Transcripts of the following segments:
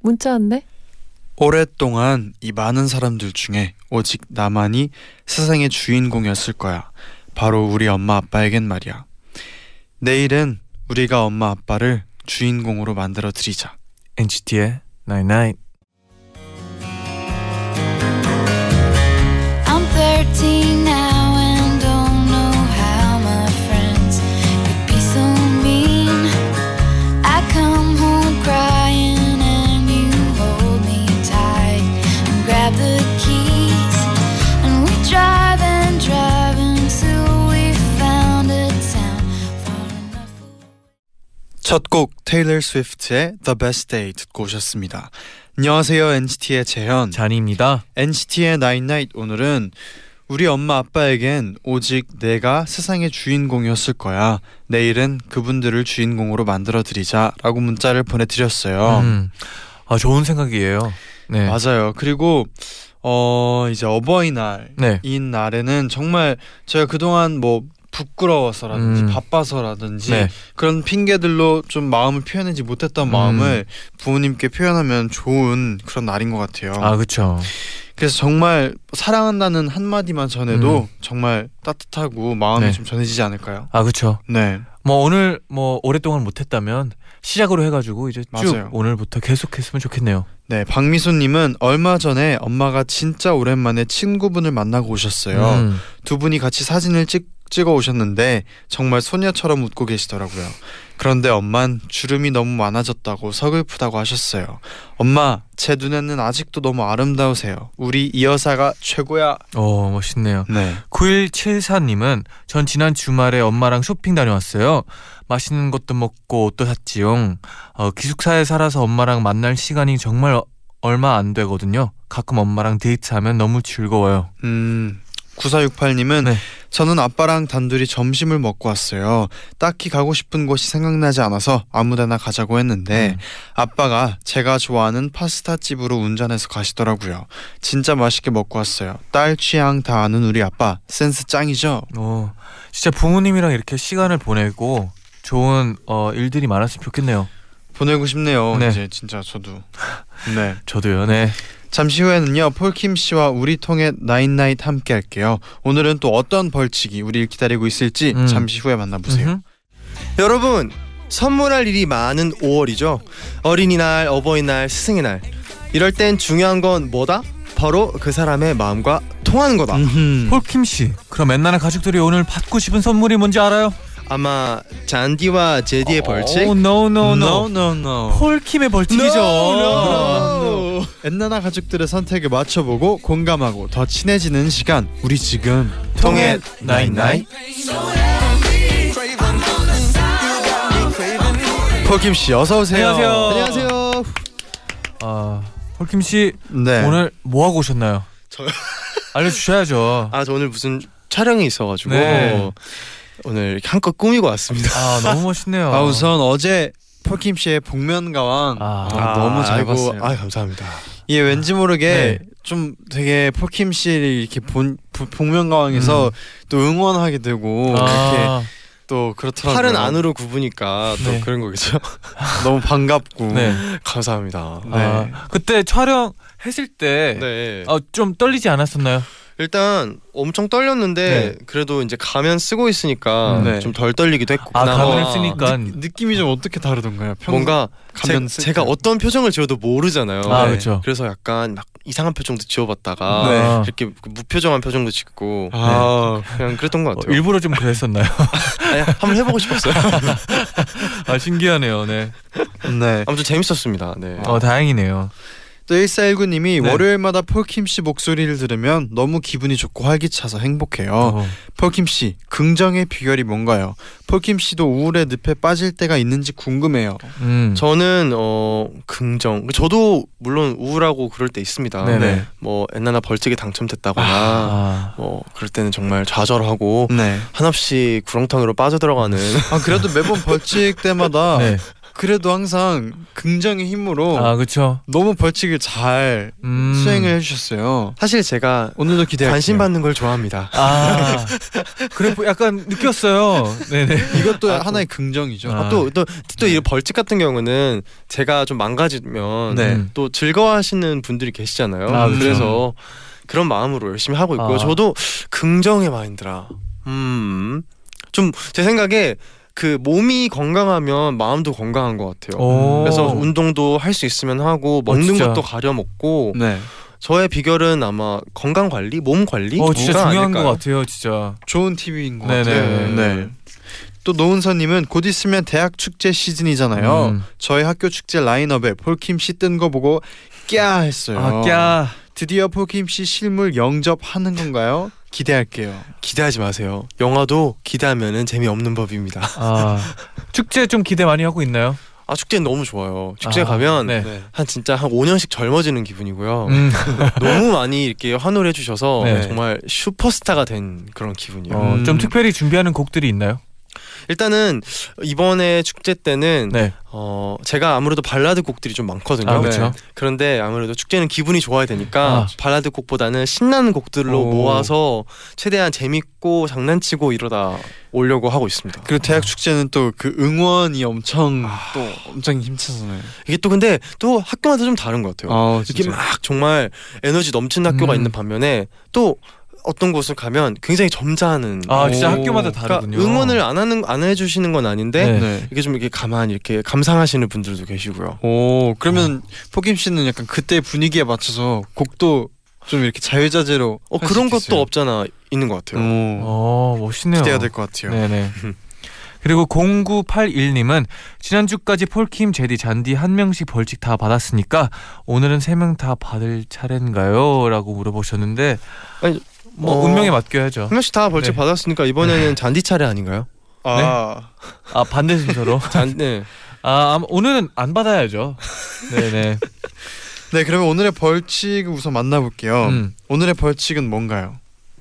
문자 왔네. 오랫동안 이 많은 사람들 중에 오직 나만이 세상의 주인공이었을 거야. 바로 우리 엄마 아빠에겐 말이야. 내일은 우리가 엄마 아빠를 주인공으로 만들어 드리자. NCT의 Night Night. I'm 첫곡 테일러 스위프트의 The Best Day 듣고 오셨습니다. 안녕하세요 NCT의 재현. 잔입니다. NCT의 Night 오늘은 우리 엄마 아빠에겐 오직 내가 세상의 주인공이었을 거야. 내일은 그분들을 주인공으로 만들어 드리자라고 문자를 보내드렸어요. 음. 아 좋은 생각이에요. 네. 맞아요. 그리고 어 이제 어버이날인 네. 날에는 정말 제가 그동안 뭐 부끄러워서라든지 음. 바빠서라든지 네. 그런 핑계들로 좀 마음을 표현하지 못했던 음. 마음을 부모님께 표현하면 좋은 그런 날인 것 같아요. 아 그렇죠. 그래서 정말 사랑한다는 한 마디만 전해도 정말 따뜻하고 마음이 음. 네. 좀 전해지지 않을까요? 아 그렇죠. 네, 뭐 오늘 뭐 오랫동안 못했다면 시작으로 해가지고 이제 쭉 맞아요. 오늘부터 계속했으면 좋겠네요. 네. 박미소님은 얼마 전에 엄마가 진짜 오랜만에 친구분을 만나고 오셨어요. 음. 두 분이 같이 사진을 찍, 찍어 오셨는데 정말 소녀처럼 웃고 계시더라고요. 그런데 엄만 주름이 너무 많아졌다고 서글프다고 하셨어요. 엄마, 제 눈에는 아직도 너무 아름다우세요. 우리 이 여사가 최고야. 어 멋있네요. 네. 9174님은 전 지난 주말에 엄마랑 쇼핑 다녀왔어요. 맛있는 것도 먹고 옷도 샀지요. 어, 기숙사에 살아서 엄마랑 만날 시간이 정말 어- 얼마 안 되거든요. 가끔 엄마랑 데이트하면 너무 즐거워요. 음. 9468님은 네. 저는 아빠랑 단둘이 점심을 먹고 왔어요. 딱히 가고 싶은 곳이 생각나지 않아서 아무데나 가자고 했는데 음. 아빠가 제가 좋아하는 파스타 집으로 운전해서 가시더라고요. 진짜 맛있게 먹고 왔어요. 딸 취향 다 아는 우리 아빠 센스 짱이죠. 어, 진짜 부모님이랑 이렇게 시간을 보내고 좋은 어, 일들이 많았으면 좋겠네요. 보내고 싶네요. 네. 이제 진짜 저도. 네. 저도요. 네. 잠시 후에는요 폴킴 씨와 우리 통해 나인나잇 함께 할게요. 오늘은 또 어떤 벌칙이 우리를 기다리고 있을지 음. 잠시 후에 만나보세요. 음흠. 여러분 선물할 일이 많은 5월이죠. 어린이날, 어버이날, 스승의 날. 이럴 땐 중요한 건 뭐다? 바로 그 사람의 마음과 통하는 거다. 음흠. 폴킴 씨, 그럼 엔나나 가족들이 오늘 받고 싶은 선물이 뭔지 알아요? 아마 쟌디와 재디의 벌칙. 오, no, no, no. No no no. 폴킴의 벌칙이죠. No, no. 엔나나 가족들의 선택에 맞춰보고 공감하고 더 친해지는 시간. 우리 지금 통했 night night. 폴킴 씨 어서 오세요. 안녕하세요. 안녕하세요. 아, 폴킴 씨 네. 오늘 뭐 하고 오셨나요? 저요? 알려 주셔야죠. 아, 저 오늘 무슨 촬영이 있어 가지고 네. 오늘 이렇게 한껏 꾸미고 왔습니다. 아, 너무 멋있네요. 아 우선 어제 폴킴 씨의 복면가왕 아. 아, 너무 잘 아이고, 봤어요. 아, 감사합니다. 이게 왠지 모르게 네. 좀 되게 폴킴 씨를 이렇게 본 부- 복면가왕에서 음. 또 응원하게 되고 이렇게 아, 또 그렇더라고요. 팔은 안으로 굽으니까 또 네. 그런 거겠죠. 너무 반갑고. 네. 감사합니다. 네. 아, 그때 촬영 했을 때 네. 아, 좀 떨리지 않았었나요? 일단 엄청 떨렸는데 그래도 이제 가면 쓰고 있으니까 음. 네. 좀덜 떨리기도 했고 아, 그나마 가면을 쓰니까 느 낌이 좀 어떻게 다르던가요? 평... 뭔가 가면 제, 쓸 제 가 때. 어떤 표정을 지어도 모르잖아요. 아, 네. 그렇죠. 그래서 약간 막 이상한 표정도 지어봤다가 네. 이렇게 그 무표정한 표정도 짓고 아, 그냥 그랬던 것 어, 같아요. 일부러 좀 그랬었나요? 아니, 한번 해보고 싶었어요. 아, 신기하네요. 네. 네. 아무튼 재밌었습니다. 네. 어, 다행이네요. 또 1419님이 네. 월요일마다 폴킴 씨 목소리를 들으면 너무 기분이 좋고 활기차서 행복해요. 어. 폴킴 씨 긍정의 비결이 뭔가요? 폴킴 씨도 우울의 늪에 빠질 때가 있는지 궁금해요. 음. 저는 어 긍정. 저도 물론 우울하고 그럴 때 있습니다. 네네. 뭐 옛날에 벌칙에 당첨됐다거나 아. 뭐 그럴 때는 정말 좌절하고 네. 한없이 구렁텅이로 빠져들어가는 아 그래도 매번 벌칙 때마다 네. 그래도 항상 긍정의 힘으로 아 그렇죠. 너무 벌칙을 잘 음. 수행을 해주셨어요. 사실 제가 오늘도 기대할게요. 관심 받는 걸 좋아합니다. 아 그래 보- 약간 느꼈어요. 네네. 이것도 아, 하나의 긍정이죠. 아. 또또또 이 벌칙 같은 경우는 제가 좀 망가지면 네. 음. 또 즐거워하시는 분들이 계시잖아요. 아, 그렇죠. 그래서 그런 마음으로 열심히 하고 있고요. 아. 저도 긍정의 마인드라. 음. 좀 제 생각에 그 몸이 건강하면 마음도 건강한 것 같아요. 오. 그래서 운동도 할 수 있으면 하고 먹는 진짜. 것도 가려 먹고 네. 저의 비결은 아마 건강 관리, 몸 관리. 어 진짜 중요한 것 아닐까요? 같아요, 진짜. 좋은 팁인 것 네네. 같아요. 네. 또 노은서님은 곧 있으면 대학 축제 시즌이잖아요. 음. 저희 학교 축제 라인업에 폴킴 씨 뜬 거 보고 꺄 했어요. 아, 꺄. 드디어 폴킴 씨 실물 영접하는 건가요? 기대할게요. 기대하지 마세요. 영화도 기대하면은 재미없는 법입니다. 아 축제 좀 기대 많이 하고 있나요? 아 축제는 너무 좋아요. 축제 아, 가면 네. 한 진짜 한 5년씩 젊어지는 기분이고요. 음. 너무 많이 이렇게 환호를 해주셔서 네. 정말 슈퍼스타가 된 그런 기분이에요. 어, 음. 좀 특별히 준비하는 곡들이 있나요? 일단은 이번에 축제 때는 네. 어 제가 아무래도 발라드 곡들이 좀 많거든요. 아 그렇죠. 그런데 아무래도 축제는 기분이 좋아야 되니까 아. 발라드 곡보다는 신나는 곡들로 오. 모아서 최대한 재밌고 장난치고 이러다 오려고 하고 있습니다. 그리고 대학 축제는 또 그 응원이 엄청 아. 또 엄청 힘차잖아요. 이게 또 근데 또 학교마다 좀 다른 것 같아요. 아, 이렇게 막 정말 에너지 넘치는 학교가 음. 있는 반면에 또 어떤 곳을 가면 굉장히 점잖은 아 진짜 오. 학교마다 그러니까 다르군요. 응원을 안 하는 안 해주시는 건 아닌데 네. 네. 이게 좀 이렇게 가만히 이렇게 감상하시는 분들도 계시고요. 오 그러면 포김 씨는 약간 그때 분위기에 맞춰서 곡도 좀 이렇게 자유자재로 어 그런 있겠어요. 것도 없잖아 있는 것 같아요. 오, 어 멋있네요. 기대가 될 것 같아요. 네네. 그리고 0981님은 지난주까지 폴킴, 제디, 잔디 한 명씩 벌칙 다 받았으니까 오늘은 세 명 다 받을 차례인가요? 라고 물어보셨는데 아니, 뭐 어, 운명에 맡겨야죠. 한 명씩 다 벌칙 네. 받았으니까 이번에는 잔디 차례 아닌가요? 아 아 반대 순서로. 잔 네. 아 아마 오늘은 안 받아야죠. 네네. 네 그러면 오늘의 벌칙을 우선 만나볼게요. 음. 오늘의 벌칙은 뭔가요?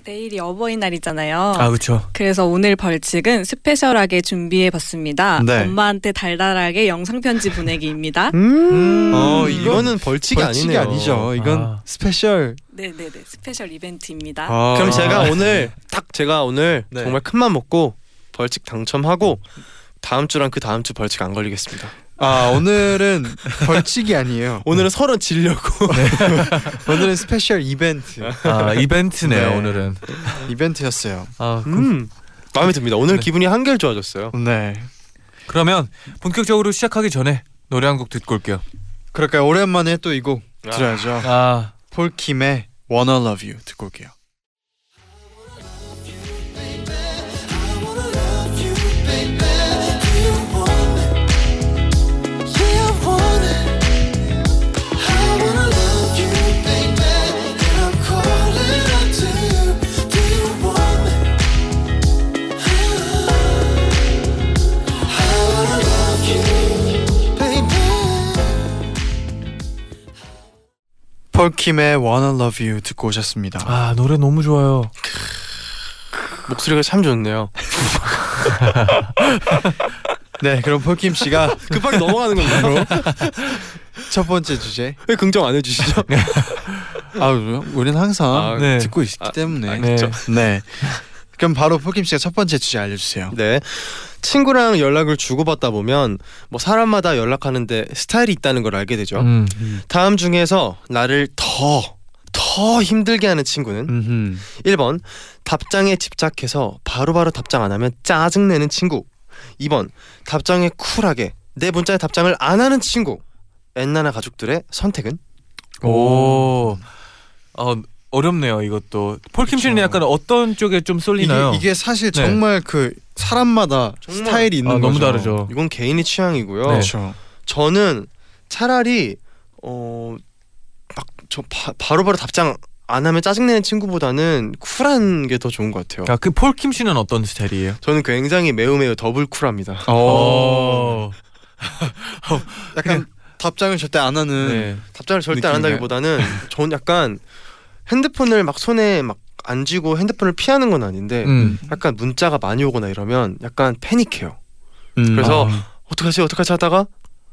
내일이 어버이날이잖아요. 아 그렇죠. 그래서 오늘 벌칙은 special하게 준비해 봤습니다. 네. 엄마한테 달달하게 영상 편지 보내기입니다. 음. 어, 어 이거는 벌칙이, 벌칙이 아니네요. 아니죠. 이건 아. special. 네네네 special 이벤트입니다. 아. 그럼 제가 오늘 딱 제가 오늘 네. 정말 큰맘 먹고 벌칙 당첨하고 다음 주랑 그 다음 주 벌칙 안 걸리겠습니다. 아 오늘은 벌칙이 아니에요. 오늘은 서로 지려고. 오늘은 special 이벤트 아 이벤트네요 네. 오늘은. 이벤트였어요. 아 그- 음. 마음에 듭니다. 오늘 네. 기분이 한결 좋아졌어요. 네. 그러면 본격적으로 시작하기 전에 노래 한 곡 듣고 올게요. 그럴까요? 오랜만에 또 이곡 아. 들어야죠. 아 폴킴의 Wanna Love You 듣고 올게요. 폴킴의 Wanna Love You 듣고 오셨습니다. 아 노래 너무 좋아요. 목소리가 참 좋네요. 네, 그럼 폴킴 씨가 급하게 넘어가는 건가요? 첫 번째 주제. 왜 긍정 안 해주시죠? 아, 우리- 우리는 항상 아, 네. 듣고 있기 아, 때문에. 아, 네. 네. 그럼 바로 폴킴 씨가 첫 번째 주제 알려주세요. 네. 친구랑 연락을 주고받다 보면 뭐 사람마다 연락하는데 스타일이 있다는 걸 알게 되죠. 음. 다음 중에서 나를 더, 더 힘들게 하는 친구는 음흠. 1번 답장에 집착해서 바로 바로 답장 안 하면 짜증내는 친구 2번 답장에 쿨하게 내 문자에 답장을 안 하는 친구 엔나나 가족들의 선택은? 오. 어 어렵네요 이것도. 폴킴 씨는 그쵸. 약간 어떤 쪽에 좀 쏠리나요? 이게, 이게 사실 네. 정말 그 사람마다 정말- 스타일이 있는 아, 거죠. 너무 다르죠. 이건 개인의 취향이고요 네. 그렇죠. 저는 차라리 어저 바, 바로바로 답장 안 하면 짜증내는 친구보다는 쿨한 게 더 좋은 것 같아요. 아, 그 폴킴 씨는 어떤 스타일이에요? 저는 굉장히 매우 매우 더블 쿨합니다. 어. 약간 답장을 절대 안 하는 네. 답장을 절대 안 느낌인가요? 한다기보다는 전 약간 핸드폰을 막 손에 막 안 쥐고 핸드폰을 피하는 건 아닌데 음. 약간 문자가 많이 오거나 이러면 약간 패닉해요. 음. 그래서 아. 어떡하지 어떡하지 하다가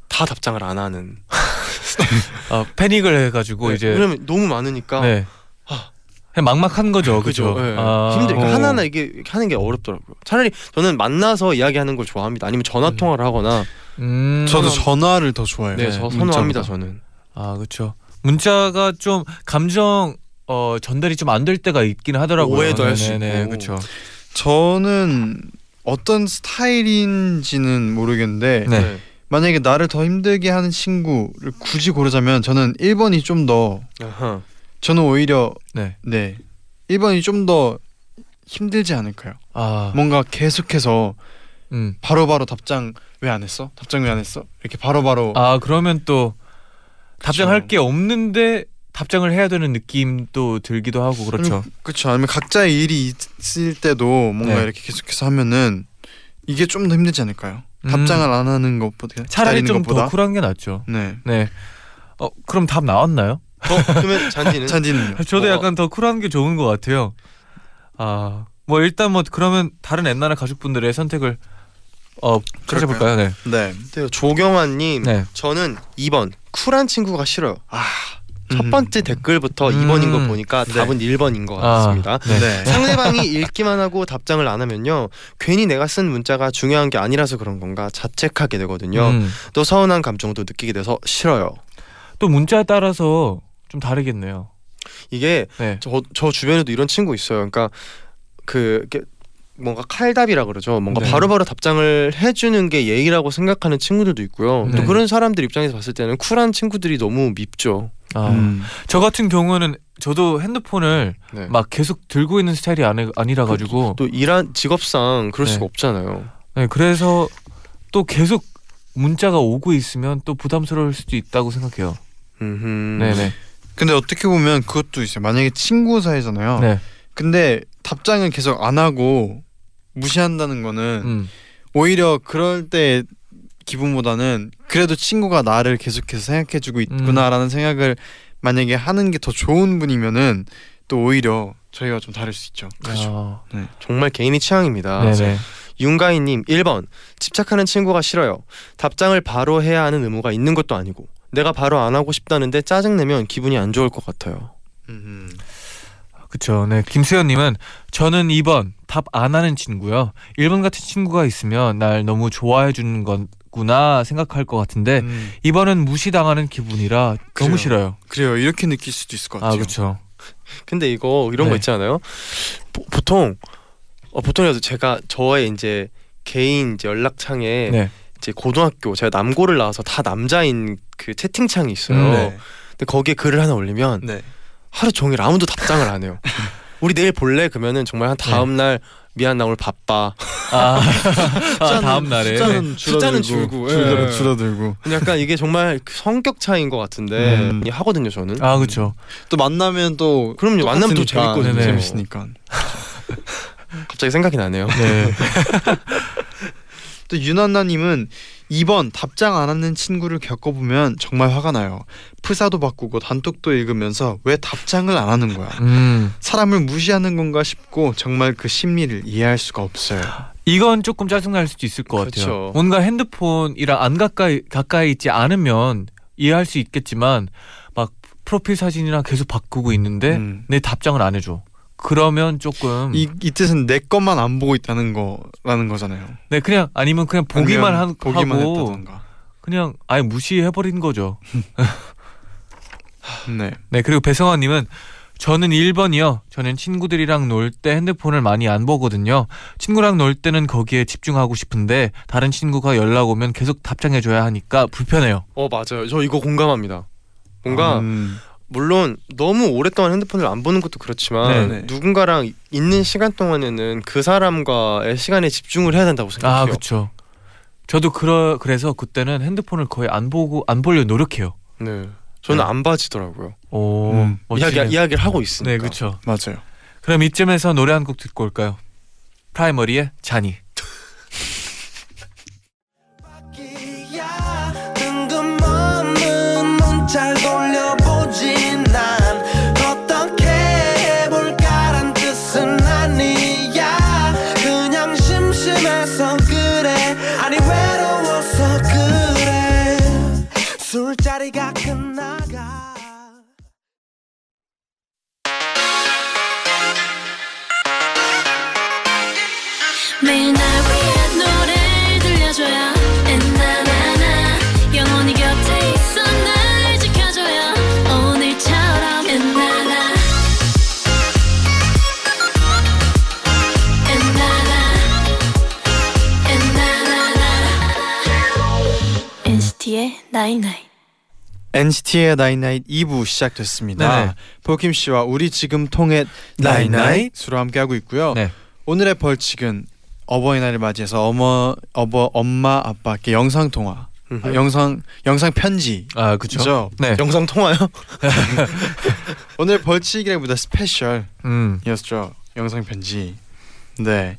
다 답장을 안 하는. 아, 패닉을 해가지고 네, 이제 왜냐면 너무 많으니까 네. 아. 그냥 막막한 거죠, 그죠. 그죠? 예. 아. 힘들니까 어. 하나하나 이게 하는 게 어렵더라고요. 차라리 저는 만나서 이야기하는 걸 좋아합니다. 아니면 전화 통화를 하거나 음. 저도 전화를 더 좋아해요. 네, 저 선호합니다 저는. 아, 그렇죠. 문자가 좀 감정 어, 전달이 좀 안 될 때가 있긴 하더라고요. 오해도 할수 네네네, 있고. 그렇죠. 저는 어떤 스타일인지는 모르겠는데 네. 만약에 나를 더 힘들게 하는 친구를 굳이 고르자면 저는 1번이 좀 더 아하. 저는 오히려 네. 네 1번이 좀 더 힘들지 않을까요? 아, 뭔가 계속해서 음. 바로바로 답장 왜 안 했어? 답장 왜 안 했어? 이렇게 바로바로 아, 그러면 또 답장할 게 없는데 답장을 해야 되는 느낌도 들기도 하고 그렇죠. 그렇죠. 아니면 각자의 일이 있을 때도 뭔가 네. 이렇게 계속해서 하면은 이게 좀 더 힘들지 않을까요? 음. 답장을 안 하는 것보다 차라리 기다리는 좀더 것보다 쿨한 게 낫죠. 네. 네. 어, 그럼 답 나왔나요? 어, 그러면 잔디는 잔디는요? 저도 어. 약간 더 쿨한 게 좋은 것 같아요. 아, 뭐 일단 뭐 그러면 다른 옛날의 가족분들의 선택을 어 찾아볼까요? 네. 네. 네, 조경환님 네. 저는 2번 쿨한 친구가 싫어요. 아. 첫 음. 번째 댓글부터 음. 2번인 거 보니까 네. 답은 1번인 것 아, 같습니다. 네. 네. 상대방이 읽기만 하고 답장을 안 하면요 괜히 내가 쓴 문자가 중요한 게 아니라서 그런 건가 자책하게 되거든요 음. 또 서운한 감정도 느끼게 돼서 싫어요 또 문자에 따라서 좀 다르겠네요. 이게 네. 저, 저 주변에도 이런 친구 있어요 그러니까 그 뭔가 칼답이라 그러죠 뭔가 네. 바로바로 답장을 해주는 게 예의라고 생각하는 친구들도 있고요 네. 또 그런 사람들 입장에서 봤을 때는 쿨한 친구들이 너무 밉죠 아, 음. 저 같은 경우는 저도 핸드폰을 네. 막 계속 들고 있는 스타일이 아니, 아니라 가지고 또 일한 직업상 그럴 네. 수가 없잖아요 네, 그래서 또 계속 문자가 오고 있으면 또 부담스러울 수도 있다고 생각해요. 음흠. 네네. 근데 어떻게 보면 그것도 있어요. 만약에 친구 사이잖아요. 네. 근데 답장을 계속 안 하고 무시한다는 거는 음. 오히려 그럴 때 기분보다는 그래도 친구가 나를 계속해서 생각해주고 있구나라는 생각을 만약에 하는 게 더 좋은 분이면은 또 오히려 저희가 좀 다를 수 있죠. 아, 정말 개인의 취향입니다 네네. 윤가희님 1번 집착하는 친구가 싫어요. 답장을 바로 해야 하는 의무가 있는 것도 아니고 내가 바로 안 하고 싶다는데 짜증내면 기분이 안 좋을 것 같아요. 음. 그쵸. 네. 김수현님은 저는 2번 답 안 하는 친구요. 1번 같은 친구가 있으면 날 너무 좋아해 주는 거구나 생각할 것 같은데 음. 2번은 무시당하는 기분이라 그래요. 너무 싫어요. 그래요. 이렇게 느낄 수도 있을 것 아, 같아요. 그쵸. 근데 이거 이런 거 네. 있잖아요. 보, 보통 어, 보통이라도 제가 저의 이제 개인 이제 연락창에 네. 이제 고등학교 제가 남고를 나와서 다 남자인 그 채팅창이 있어요. 음, 네. 근데 거기에 글을 하나 올리면 네. 하루 종일 아무도 답장을 안 해요. 우리 내일 볼래? 그러면은 정말 한 다음 날 미안 나 오늘 바빠. 아, 아 다음 날에. 숫자는 숫자는 줄어들고, 줄고, 줄어들, 예. 줄어들고 근데 약간 이게 정말 그 성격 차이인 것 같은데 음. 하거든요 저는. 아, 그쵸. 또 만나면 또 그럼요 만나면 또 똑같으니까. 재밌거든요. 네네. 재밌으니까. 갑자기 생각이 나네요. 네. 또 윤한나님은 2번 답장 안 하는 친구를 겪어보면 정말 화가 나요. 프사도 바꾸고 단톡도 읽으면서 왜 답장을 안 하는 거야? 음. 사람을 무시하는 건가 싶고 정말 그 심리를 이해할 수가 없어요. 이건 조금 짜증날 수도 있을 것 같아요. 그쵸. 뭔가 핸드폰이랑 안 가까이 가까이 있지 않으면 이해할 수 있겠지만 막 프로필 사진이랑 계속 바꾸고 있는데 음. 내 답장을 안 해줘. 그러면 조금 이, 이 뜻은 내 것만 안 보고 있다는 거라는 거잖아요. 네 그냥 아니면 그냥 보기만 하, 보기만 하고 했다던가. 그냥 아예 무시해 버린 거죠. 네. 네 그리고 배성환 님은 저는 1번이요. 저는 친구들이랑 놀 때 핸드폰을 많이 안 보거든요. 친구랑 놀 때는 거기에 집중하고 싶은데 다른 친구가 연락 오면 계속 답장해 줘야 하니까 불편해요. 어 맞아요. 저 이거 공감합니다. 뭔가 음, 물론 너무 오랫동안 핸드폰을 안 보는 것도 그렇지만 네네. 누군가랑 있는 시간 동안에는 그 사람과의 시간에 집중을 해야 된다고 생각해요. 아, 그렇죠. 저도 그러, 그래서 그때는 핸드폰을 거의 안 보고 안 보려 노력해요. 네. 저는 네. 안 봐지더라고요. 오, 음. 이야기 이야기를 하고 있으니까. 네, 그렇죠. 맞아요. 그럼 이쯤에서 노래 한 곡 듣고 올까요? 프라이머리의 잔이. night night NCT의 night night 2부 시작됐습니다. 네네. 폴킴 씨와 우리 지금 통해 나인나잇으로 함께 하고 있고요. 네. 오늘의 벌칙은 어버이날을 맞이해서 어머 어버 엄마 아빠께 영상 통화, 아, 영상 영상 편지. 아, 그렇죠. 죠 네. 영상 통화요? 오늘 벌칙이라기보다 special이었죠. 음. 영상 편지. 네.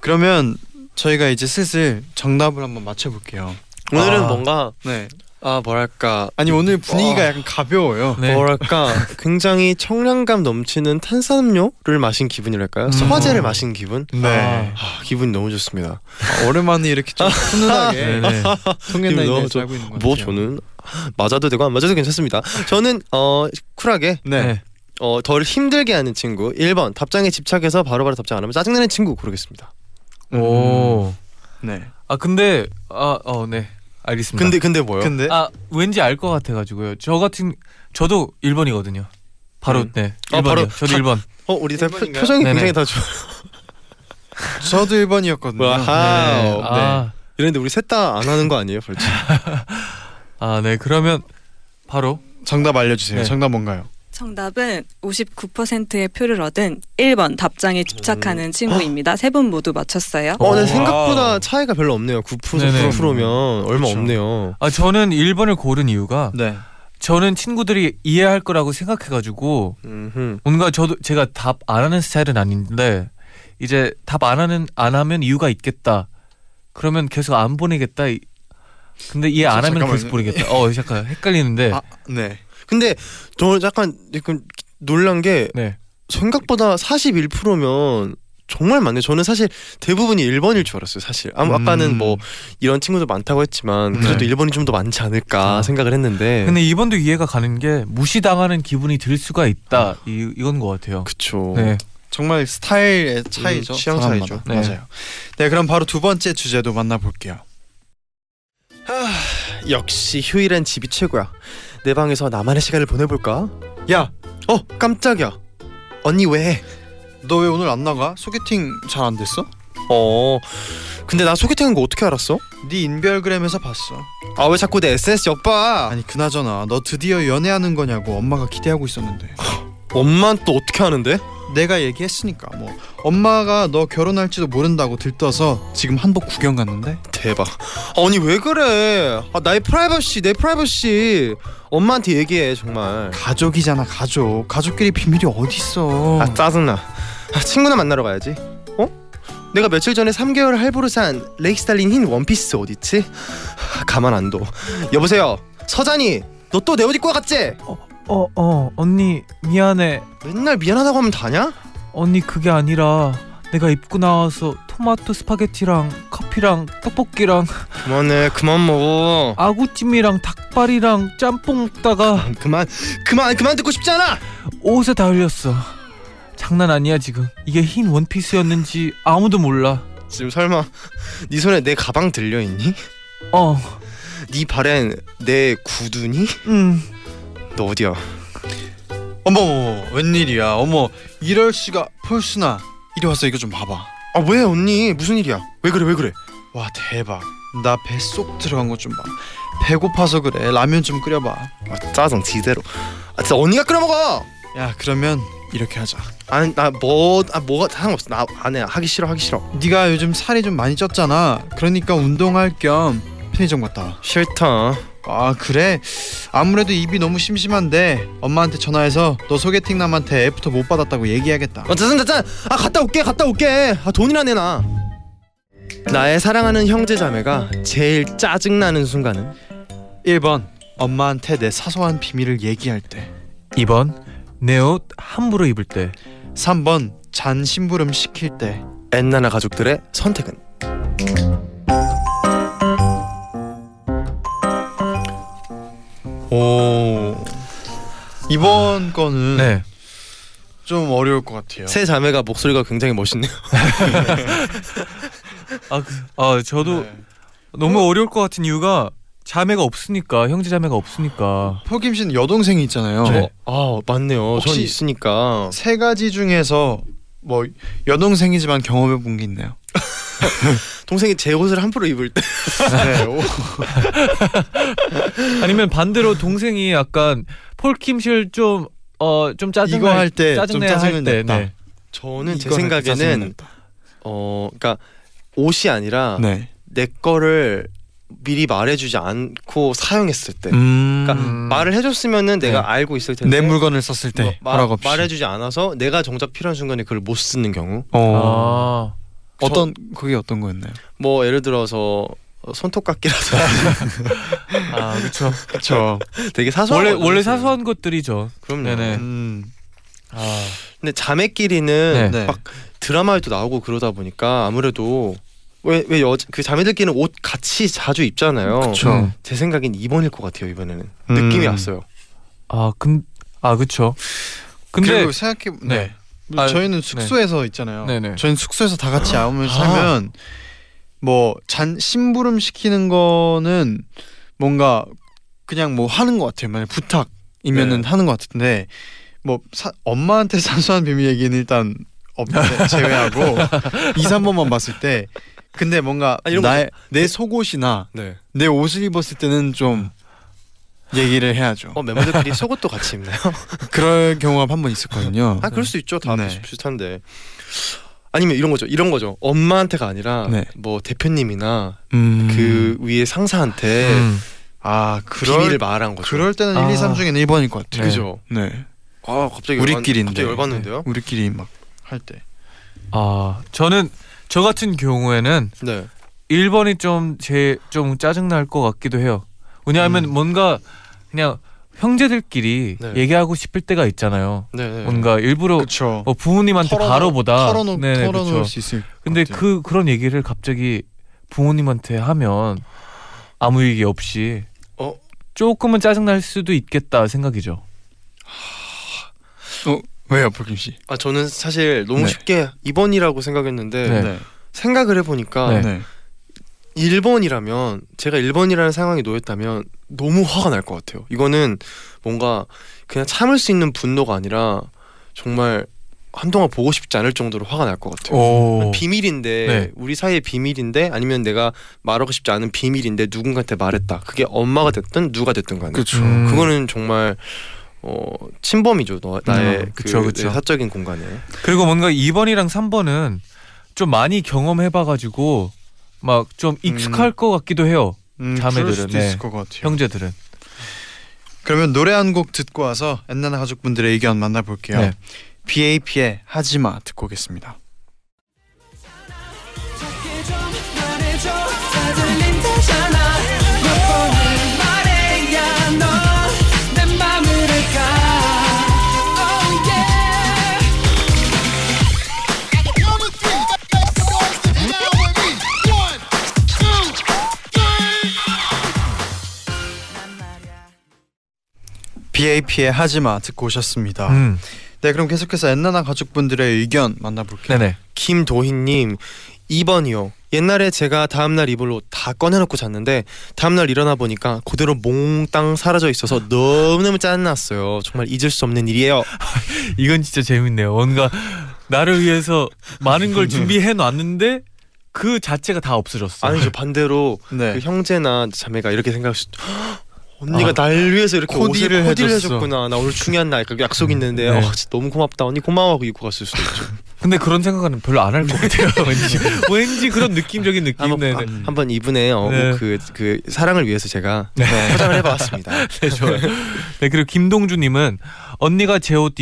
그러면 저희가 이제 슬슬 정답을 한번 맞춰 볼게요. 오늘은 아. 뭔가 네. 아 뭐랄까 아니 오늘 분위기가 와. 약간 가벼워요. 네. 뭐랄까 굉장히 청량감 넘치는 탄산음료를 마신 기분이랄까요? 음. 소화제를 마신 기분? 네. 아, 기분이 너무 좋습니다. 아, 오랜만에 이렇게 좀 훈훈하게 네네. 통했나 기분 이제 너무 알고 있는 것뭐 같아요. 저는 맞아도 되고 안 맞아도 괜찮습니다. 저는 어 쿨하게 네. 네. 어, 덜 힘들게 하는 친구 1번 답장에 집착해서 바로바로 답장 안 하면 짜증나는 친구 고르겠습니다. 오. 네. 아 근데 아, 어, 네. 알겠습니다. 근데 근데 뭐요? 근데 아, 왠지 알 것 같아 가지고요. 저 같은 저도 1번이거든요. 바로 음. 네. 아, 1번이요. 바로 저도 다- 1번. 어 우리 다 표, 네네. 굉장히 다 좋아. 저도 1번이었거든요. wow. 네. 아, 이런데 우리 셋 다 안 하는 거 아니에요, 벌칙? 아, 네. 그러면 바로 정답 알려 주세요. 네. 정답 뭔가요? 정답은 59%의 표를 얻은 1번 답장에 집착하는 친구입니다. 세 분 모두 맞췄어요. 어, 와. 생각보다 차이가 별로 없네요. 9% 네네. 10%면 얼마 그렇죠. 없네요. 아 저는 1번을 고른 이유가 네. 저는 친구들이 이해할 거라고 생각해 가지고 음흠. 뭔가 저도 제가 답 안 하는 스타일은 아닌데 이제 답 안 하는 안 하면 이유가 있겠다. 그러면 계속 안 보내겠다. 이- 근데 이해 안 하면 잠깐만요. 계속 보내겠다. 어 잠깐 헷갈리는데. 아, 네. 근데 저 약간 약간 놀란 게 네. 생각보다 41%면 정말 많네요. 저는 사실 대부분이 1번일 줄 알았어요. 사실 아, 음. 아까는 뭐 이런 친구도 많다고 했지만 그래도 네. 1번이 좀 더 많지 않을까 아. 생각을 했는데 근데 이번도 이해가 가는 게 무시당하는 기분이 들 수가 있다. 이 이건 것 같아요. 그쵸. 네. 정말 스타일의 차이죠. 음, 취향 사람마다. 차이죠. 네. 맞아요. 네, 그럼 바로 두 번째 주제도 만나볼게요. 역시 휴일엔 집이 최고야. 내 방에서 나만의 시간을 보내볼까? 야, 어 깜짝이야. 언니 왜? 너 왜 오늘 안 나가? 소개팅 잘 안 됐어? 어 근데 나 소개팅한 거 어떻게 알았어? 네 인별그램에서 봤어. 아 왜 자꾸 내 SNS 엿봐? 아니 그나저나 너 드디어 연애하는 거냐고 엄마가 기대하고 있었는데. 엄마는 또 어떻게 하는데? 내가 얘기했으니까 뭐 엄마가 너 결혼할지도 모른다고 들떠서 지금 한복 구경 갔는데 대박. 아니 왜 그래? 아, 나의 프라이버시 내 프라이버시 엄마한테 얘기해 정말. 가족이잖아 가족 가족끼리 비밀이 어딨어 아 짜증나. 아, 친구나 만나러 가야지. 어? 내가 며칠 전에 3개월 할부로 산 레이스 달린 흰 원피스 어딨지? 하, 가만 안 둬. 여보세요. 서잔이. 너 또 내 옷 입고 갔지? 어, 어, 언니 미안해. 맨날 미안하다고 하면 다냐? 언니 그게 아니라 내가 입고 나와서 토마토 스파게티랑 커피랑 떡볶이랑 그만해. 그만 먹어. 아구찜이랑 닭발이랑 짬뽕 먹다가 그만. 그만. 그만 듣고 싶지 않아. 옷에 다 흘렸어. 장난 아니야 지금. 이게 흰 원피스였는지 아무도 몰라. 지금 설마 네 손에 내 가방 들려 있니? 어, 네 발엔 내 구두니? 음. 너 어디야? 어머 웬일이야? 어머 이럴 수가 폴순아 이리 와서 이거 좀 봐봐. 아 왜 언니? 무슨 일이야? 왜 그래 왜 그래? 와 대박. 나 뱃속 들어간 것 좀 봐. 배고파서 그래. 라면 좀 끓여봐. 아 짜증 지대로. 아 진짜 언니가 끓여 먹어. 야 그러면 이렇게 하자. 아니 나뭐 아 뭐가 상관없어. 나 안 해. 하기 싫어 하기 싫어. 네가 요즘 살이 좀 많이 쪘잖아. 그러니까 운동할 겸 편의점 갔다 와. 싫다. 아 그래? 아무래도 입이 너무 심심한데 엄마한테 전화해서 너 소개팅 남한테 애프터 못 받았다고 얘기하겠다. 어, 짜잔 짜잔. 아 갔다 올게 갔다 올게. 아 돈이나 내놔. 나의 사랑하는 형제 자매가 제일 짜증 나는 순간은 1번 엄마한테 내 사소한 비밀을 얘기할 때. 2번 내 옷 함부로 입을 때 3번 잔 심부름 시킬 때. 엔나나 가족들의 선택은 오. 이번 거는 네. 좀 어려울 것 같아요. 세 자매가 목소리가 굉장히 멋있네요. 아, 그, 아 저도 네. 너무 어려울 것 같은 이유가 자매가 없으니까 형제 자매가 없으니까 포김 씨는 여동생이 있잖아요. 네. 아 맞네요. 전 혹시- 있으니까 세 가지 중에서 뭐 여동생이지만 경험해 본 게 있나요? 동생이 제 옷을 함부로 입을 때 네. 오. 아니면 반대로 동생이 약간 폴킴실 좀 어 좀 짜증 이거 할때좀 짜증내 할 때. 네. 저는 제 생각에는. 어 그러니까 옷이 아니라 네. 내 거를 미리 말해주지 않고 사용했을 때 음. 그러니까 음. 말을 해줬으면 내가 네. 알고 있을 텐데 내 물건을 썼을 때 뭐, 마- 없이. 말해주지 않아서 내가 정작 필요한 순간에 그걸 못 쓰는 경우 어. 아. 어떤 그게 어떤 거였나요? 뭐 예를 들어서 손톱깎이라든지 아, 그렇죠. 그렇죠. 되게 사소한 원래 원래. 사소한 것들이죠. 그럼요 네네. 음. 아. 근데 자매끼리는 네. 네. 막 드라마에도 나오고 그러다 보니까 아무래도 왜왜여그 자매들끼리는 옷 같이 자주 입잖아요 그쵸. 음. 제 생각엔 2번일 것 같아요 이번에는 음. 느낌이 왔어요 아, 근 아, 그렇죠. 근데 그리고 생각해 네. 네. 뭐 아, 저희는 숙소에서 있잖아요. 네네. 저희는 숙소에서 다 같이 아우면 아. 살면 뭐잔 심부름 시키는 거는 뭔가 그냥 뭐 하는 것 같아요. 만약 부탁이면은 네. 하는 것 같은데 뭐 사, 엄마한테 사소한 비밀 얘기는 일단 없 제외하고 2, 3번만 봤을 때 근데 뭔가 아, 이런 나의 내 속옷이나 네. 내 옷을 입었을 때는 좀 얘기를 해야죠. 어 멤버들끼리 속옷도 같이 입나요? 그럴 경우가 한 번 있었거든요. 아 그럴 수 있죠 다 네. 비슷한데 아니면 이런 거죠 이런 거죠 엄마한테가 아니라 네. 뭐 대표님이나 음. 그 위에 상사한테 음. 아 그럴 비밀을 말한 거죠 그럴 때는 아. 1, 2, 3 중에는 1번일 것 같아요. 네. 그죠 네. 아 갑자기 우리끼리인데. 갑자기 열받는데요 우리끼리 막 할 때. 아, 저는 저 같은 경우에는 네 1번이 좀 제 좀 짜증 날 것 같기도 해요. 왜냐하면 음. 뭔가 그냥 형제들끼리 네. 얘기하고 싶을 때가 있잖아요. 네, 네. 뭔가 일부러 그렇죠. 뭐 부모님한테 바로 보다 털어놓 네네, 털어놓을 그쵸. 수 있을. 근데. 그 그런 얘기를 갑자기 부모님한테 하면 아무 얘기 없이 어? 조금은 짜증 날 수도 있겠다 생각이죠. 왜요, 불김 씨? 아 저는 사실 너무 네. 쉽게 2번이라고 생각했는데 네. 네. 생각을 해보니까 1번이라면 제가 1번이라는 상황에 놓였다면 너무 화가 날 것 같아요. 이거는 뭔가 그냥 참을 수 있는 분노가 아니라 정말 한동안 보고 싶지 않을 정도로 화가 날 것 같아요. 오. 비밀인데 네. 우리 사이의 비밀인데 아니면 내가 말하고 싶지 않은 비밀인데 누군가한테 말했다. 그게 엄마가 됐든 누가 됐든 간에 그렇죠. 음. 그거는 정말 어 침범이죠. 너, 나의 음, 그 그쵸, 그쵸. 내 사적인 공간에. 그리고 뭔가 2번이랑 3번은 좀 많이 경험해봐가지고 막 좀 익숙할 것 같기도 해요. 음, 자매들은, 네. 형제들은. 그러면 노래 한 곡 듣고 와서 엔나나 가족분들의 의견 만나볼게요. 네. BAP의 하지마 듣고 오겠습니다. BAP의 하지마 듣고 오셨습니다. 음. 네, 그럼 계속해서 엔나나 가족분들의 의견 만나볼게요. 네네. 김도희님 2번이요. 옛날에 제가 다음날 옷다 꺼내놓고 잤는데 다음날 일어나 보니까 그대로 몽땅 사라져 있어서 너무너무 짜증났어요. 정말 잊을 수 없는 일이에요. 이건 진짜 재밌네요. 뭔가 나를 위해서 많은 걸 준비해 놨는데 그 자체가 다 없어졌어. 아니죠 반대로 네. 그 형제나 자매가 이렇게 생각할 수 언니가 아, 날 위해서 이렇게 코디를 옷을 코디를. 해줬구나 나 오늘 중요한 날그 약속 있는데 네. 어, 너무 고맙다 언니 고마워 하고 입고 갔을 수도 있죠 근데 그런 생각은 별로 안 할 것 같아요. 왠지 왠지 그런 느낌적인 느낌. 한번 네, 아, 네. 한번 이분의 어, 네. 그, 그 사랑을 위해서 제가 포장을 해봤습니다. 네, 좋아요. 네, 그리고 김동주님은 언니가 제 옷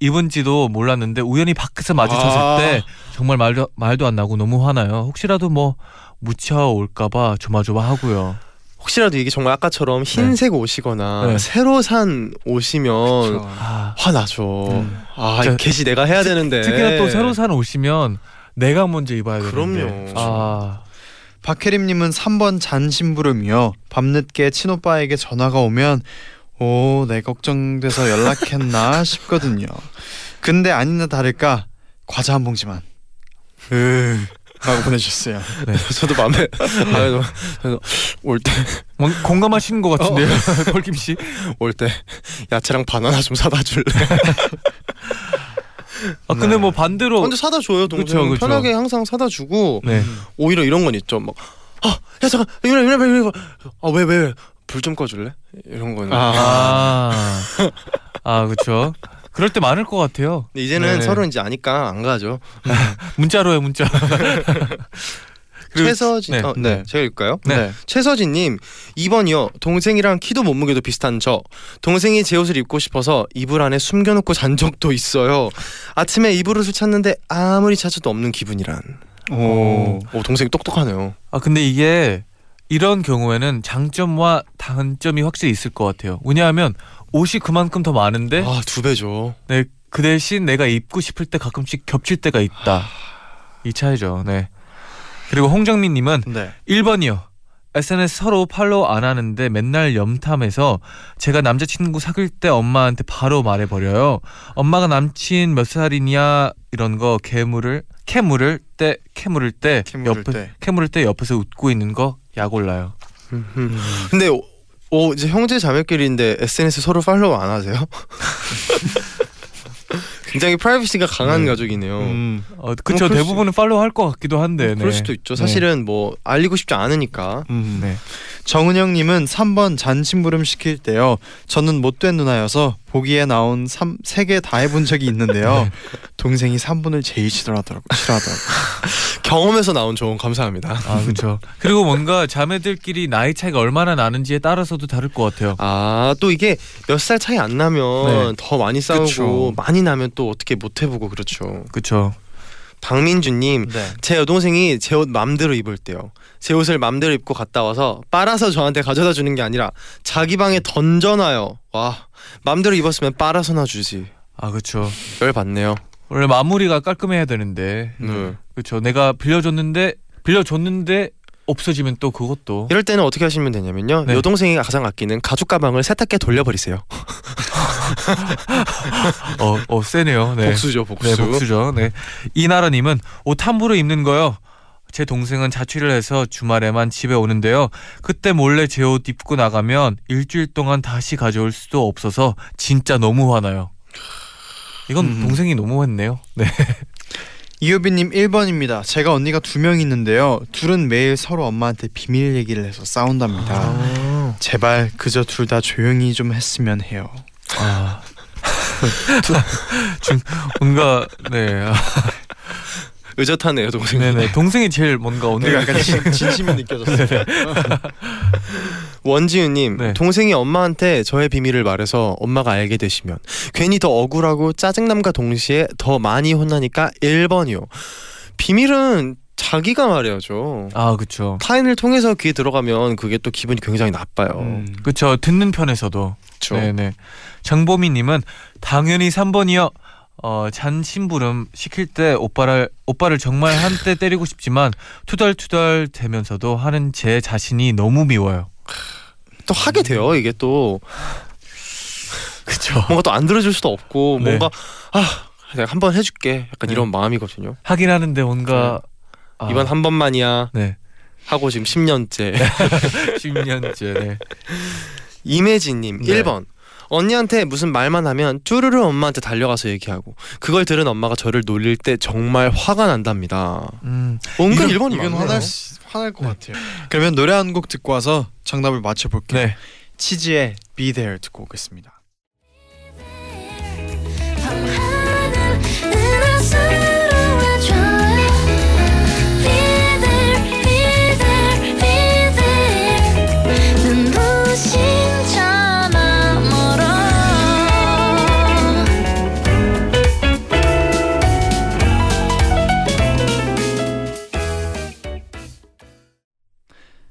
입은지도 몰랐는데 우연히 밖에서 마주쳤을 아. 때 정말 말도 말도 안 나고 너무 화나요. 혹시라도 뭐 묻혀 올까봐 조마조마하고요. 혹시라도 이게 정말 아까처럼 흰색 옷이거나 네. 새로 산 옷이면 아, 화나죠. 음. 아, 진짜 개시 내가 해야 되는데. 특히나 또 새로 산 옷이면 내가 먼저 입어야 되는데. 그럼요. 아, 박혜림님은 3번 잔심부름이요. 밤늦게 친오빠에게 전화가 오면 오, 내 걱정돼서 연락했나 싶거든요. 근데 아니나 다를까 과자 한 봉지만. 으, 라고 보내주셨어요. 저도 마음에 올때 뭔 공감하시는 것 같은데요, 어. 펄김 씨. 올 때 야채랑 바나나 좀 사다 줄래? 아 근데 뭐 반대로 먼저 사다 줘요 동생. 그쵸, 그쵸. 편하게 항상 사다 주고 네. 오히려 이런 건 있죠. 막 아, 야 잠깐 이래 이래 이래 이래. 아왜 왜? 불 좀 꺼줄래? 이런 거는. 아, 아 그렇죠. 그럴 때 많을 것 같아요. 근데 이제는 네. 서로 이제 아니까 안 가죠. 문자로요, 문자. 그리고- 최서진, 네. 어, 네. 제가 읽을까요? 네. 최서진 님 2번이요. 동생이랑 키도 몸무게도 비슷한 저. 동생이 제 옷을 입고 싶어서 이불 안에 숨겨 놓고 잔 적도 있어요. 아침에 이불 옷을 찾는데 아무리 찾아도 없는 기분이란. 오. 오 동생이 똑똑하네요. 아 근데 이게 이런 경우에는 장점과 단점이 확실히 있을 것 같아요. 왜냐하면 옷이 그만큼 더 많은데 아 두 배죠. 네, 그 대신 내가 입고 싶을 때 가끔씩 겹칠 때가 있다. 이 차이죠. 네. 그리고 홍정민 님은 네. 1번이요. SNS 서로 팔로우 안 하는데 맨날 염탐해서 제가 남자친구 사귈 때 엄마한테 바로 말해버려요. 엄마가 남친 몇 살이냐 이런 거 캐물을 캐물을 때 캐물을 때 캐물을 옆에 때. 캐물을 때 옆에서 웃고 있는 거 약 올라요. 근데 오, 오, 이제 형제 자매끼리인데 SNS 서로 팔로우 안 하세요? 굉장히 프라이버시가 강한 네. 가족이네요. 음. 어, 그쵸 그럴 수- 대부분은 팔로우 할 것 같기도 한데. 그럴 네. 수도 있죠. 네. 사실은 뭐 알리고 싶지 않으니까. 음. 네. 정은영님은 3번 잔심부름 시킬 때요. 저는 못된 누나여서 보기에 나온 3, 3개 다 해본 적이 있는데요. 동생이 3번을 제일 싫어하더라고. 싫어하더라고. 경험에서 나온 조언 감사합니다. 아 그렇죠. 그리고 뭔가 자매들끼리 나이 차이가 얼마나 나는지에 따라서도 다를 것 같아요. 아 또 이게 몇 살 차이 안 나면 네. 더 많이 싸우고 그쵸. 많이 나면 또 어떻게 못 해보고 그렇죠. 그렇죠. 박민주님 네. 제 여동생이 제 옷 맘대로 입을 때요. 제 옷을 맘대로 입고 갔다 와서 빨아서 저한테 가져다 주는 게 아니라 자기 방에 던져놔요. 와 맘대로 입었으면 빨아서나 주지. 아 그렇죠. 열 받네요. 원래 마무리가 깔끔해야 되는데. 네. 그렇죠. 내가 빌려줬는데 빌려줬는데 없어지면 또 그것도. 이럴 때는 어떻게 하시면 되냐면요. 네. 여동생이 가장 아끼는 가죽 가방을 세탁기에 돌려버리세요. 어, 어 세네요. 네. 복수죠, 복수. 네, 복수죠. 네. 이나라님은 옷 함부로 입는 거요. 제 동생은 자취를 해서 주말에만 집에 오는데요. 그때 몰래 제 옷 입고 나가면 일주일 동안 다시 가져올 수도 없어서 진짜 너무 화나요. 이건 음. 동생이 너무 했네요. 네. 이효빈님 1번입니다. 제가 언니가 두 명 있는데요. 둘은 매일 서로 엄마한테 비밀 얘기를 해서 싸운답니다. 아. 제발 그저 둘 다 조용히 좀 했으면 해요. 아. 좀 뭔가 네. 아, 의젓하네요, 동생. 네네. 동생이 제일 뭔가 오늘 내가 약간 진, 진심이 느껴졌어요. 원지윤님 네. 동생이 엄마한테 저의 비밀을 말해서 엄마가 알게 되시면 괜히 더 억울하고 짜증남과 동시에 더 많이 혼나니까 1번이요. 비밀은 자기가 말해야죠. 아, 그렇죠. 타인을 통해서 귀에 들어가면 그게 또 기분이 굉장히 나빠요. 음. 그렇죠. 듣는 편에서도. 네네. 정보미님은 당연히 3번이요. 어, 잔심부름 시킬 때 오빠를 오빠를 정말 한때 때리고 싶지만 투덜투덜 대면서도 하는 제 자신이 너무 미워요. 또 하게 돼요. 이게 또 그렇죠. 뭔가 또 안 들어줄 수도 없고 네. 뭔가 아 내가 한 번 해줄게. 약간 네. 이런 마음이거든요. 하긴 하는데 뭔가 아, 이번 한 번만이야 네. 하고 지금 10년째. 10년째. 네. 이매진님 네. 1번 언니한테 무슨 말만 하면 쭈르르 엄마한테 달려가서 얘기하고 그걸 들은 엄마가 저를 놀릴 때 정말 화가 난답니다. 음. 은근 이건- 1번이 이건 화날 수, 화날 것 같아요. 그러면 노래 한 곡 듣고 와서 정답을 맞춰볼게요. 네. 치즈의 Be There 듣고 오겠습니다.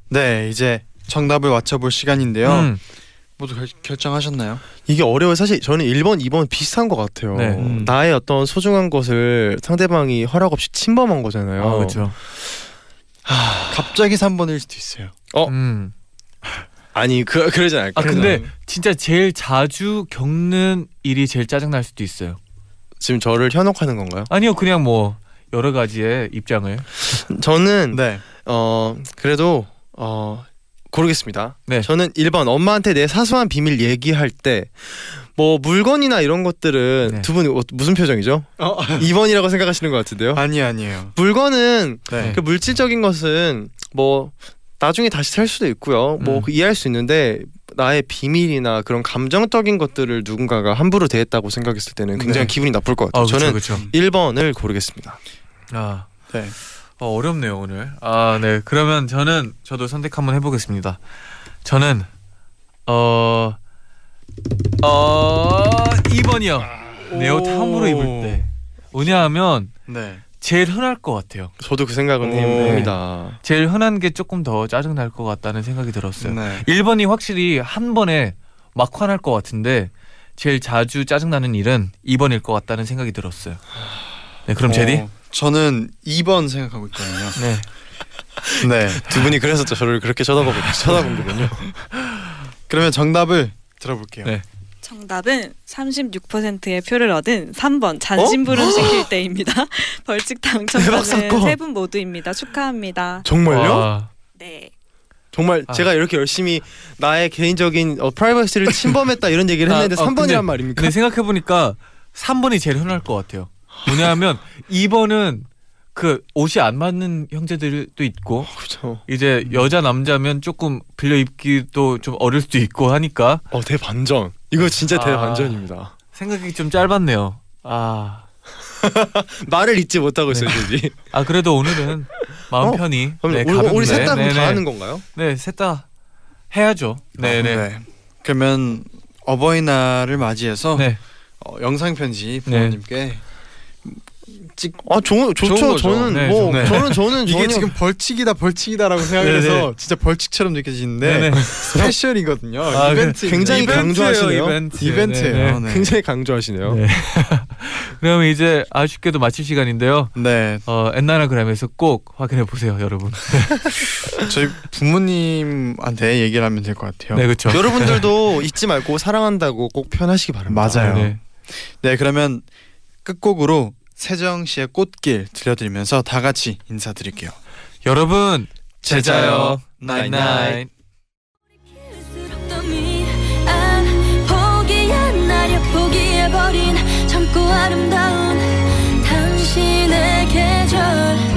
네, 이제 정답을 맞춰볼 시간인데요. 음, 모두 결, 결정하셨나요? 이게 어려워요. 사실 저는 1번, 2번 비슷한 것 같아요. 네. 음. 나의 어떤 소중한 것을 상대방이 허락 없이 침범한 거잖아요. 아, 그렇죠. 갑자기 3번일 수도 있어요. 어? 음. 아니 그 그러지 않을까. 아 근데 진짜 제일 자주 겪는 일이 제일 짜증 날 수도 있어요. 지금 저를 현혹하는 건가요? 아니요, 그냥 뭐 여러 가지의 입장을. 저는 네. 어 그래도 어 고르겠습니다. 네. 저는 1번 엄마한테 내 사소한 비밀 얘기할 때 뭐 물건이나 이런 것들은 네. 두분 무슨 표정이죠? 어, 2번이라고 생각하시는 것 같은데요. 아니 아니에요. 물건은 네. 그 물질적인 것은 뭐 나중에 다시 살 수도 있고요. 뭐 음. 그 이해할 수 있는데 나의 비밀이나 그런 감정적인 것들을 누군가가 함부로 대했다고 생각했을 때는 굉장히 네. 기분이 나쁠 것 같아요. 아, 그렇죠, 저는 그렇죠. 1번을 고르겠습니다. 아, 네. 어, 어렵네요 오늘. 아, 네. 그러면 저는 저도 선택 한번 해보겠습니다. 저는 어, 어, 2번이요. 내옷 함부로 입을 때. 왜냐하면 네. 제일 흔할 것 같아요. 저도 그 생각은 오. 합니다. 제일 흔한 게 조금 더 짜증 날 것 같다는 생각이 들었어요. 네. 1번이 확실히 한 번에 막 화날 것 같은데 제일 자주 짜증 나는 일은 2번일 것 같다는 생각이 들었어요. 네, 그럼 제디? 어, 저는 2번 생각하고 있거든요. 네. 네. 두 분이 그래서 저를 그렇게 쳐다보고 쳐다본 거군요. 그러면 정답을 들어볼게요. 네. 정답은 36%의 표를 얻은 3번 잔심부름 시킬 때입니다. 벌칙 당첨자는. 세 분 모두입니다. 축하합니다. 정말요? 와, 네. 정말 아. 제가 이렇게 열심히 나의 개인적인 어, 프라이버시를 침범했다 이런 얘기를 아, 했는데 아, 3번이란 근데- 말입니까? 근데 생각해 보니까 3번이 제일 흔할 것 같아요. 왜냐하면 2번은 그 옷이 안 맞는 형제들도 있고 그렇죠. 이제 여자 남자면 조금 빌려 입기도 좀 어릴 수도 있고 하니까 어 대반전. 이거 진짜 아. 대반전입니다. 생각이 좀 짧았네요. 아, 말을 잊지 못하고 있어요, 저기. 아 그래도 오늘은 마음 어, 편히 네, 우리. 우리 셋다 네, 다 네. 하는 건가요? 네, 셋다 해야죠. 네, 네. 네. 그러면 어버이날을 맞이해서 네. 어, 영상 편지 부모님께 찍 아, 좋, 좋죠. 좋은 거죠. 저는 네, 뭐 좋네. 저는 저는 이게 전혀 지금 벌칙이다 벌칙이다라고 생각해서 네네. 진짜 벌칙처럼 느껴지는데 네, 네. 스페셜이거든요. 아, 이벤트 굉장히 이벤트예요, 강조하시네요. 이벤트. 이벤트예요. 네, 네. 네. 굉장히 강조하시네요. 네. 그럼 이제 아쉽게도 마칠 시간인데요. 네. 어, 엔나나그램에서 꼭 확인해 보세요, 여러분. 저희 부모님한테 얘기를 하면 될 것 같아요. 네, 그렇죠. 여러분들도 잊지 말고 사랑한다고 꼭 표현하시기 바랍니다. 맞아요. 네. 네, 그러면 끝곡으로 세정씨의 꽃길 들려드리면서 다 같이 인사드릴게요. 여러분 제자요. 나잇나잇 버린 아름다운 당신의 계절.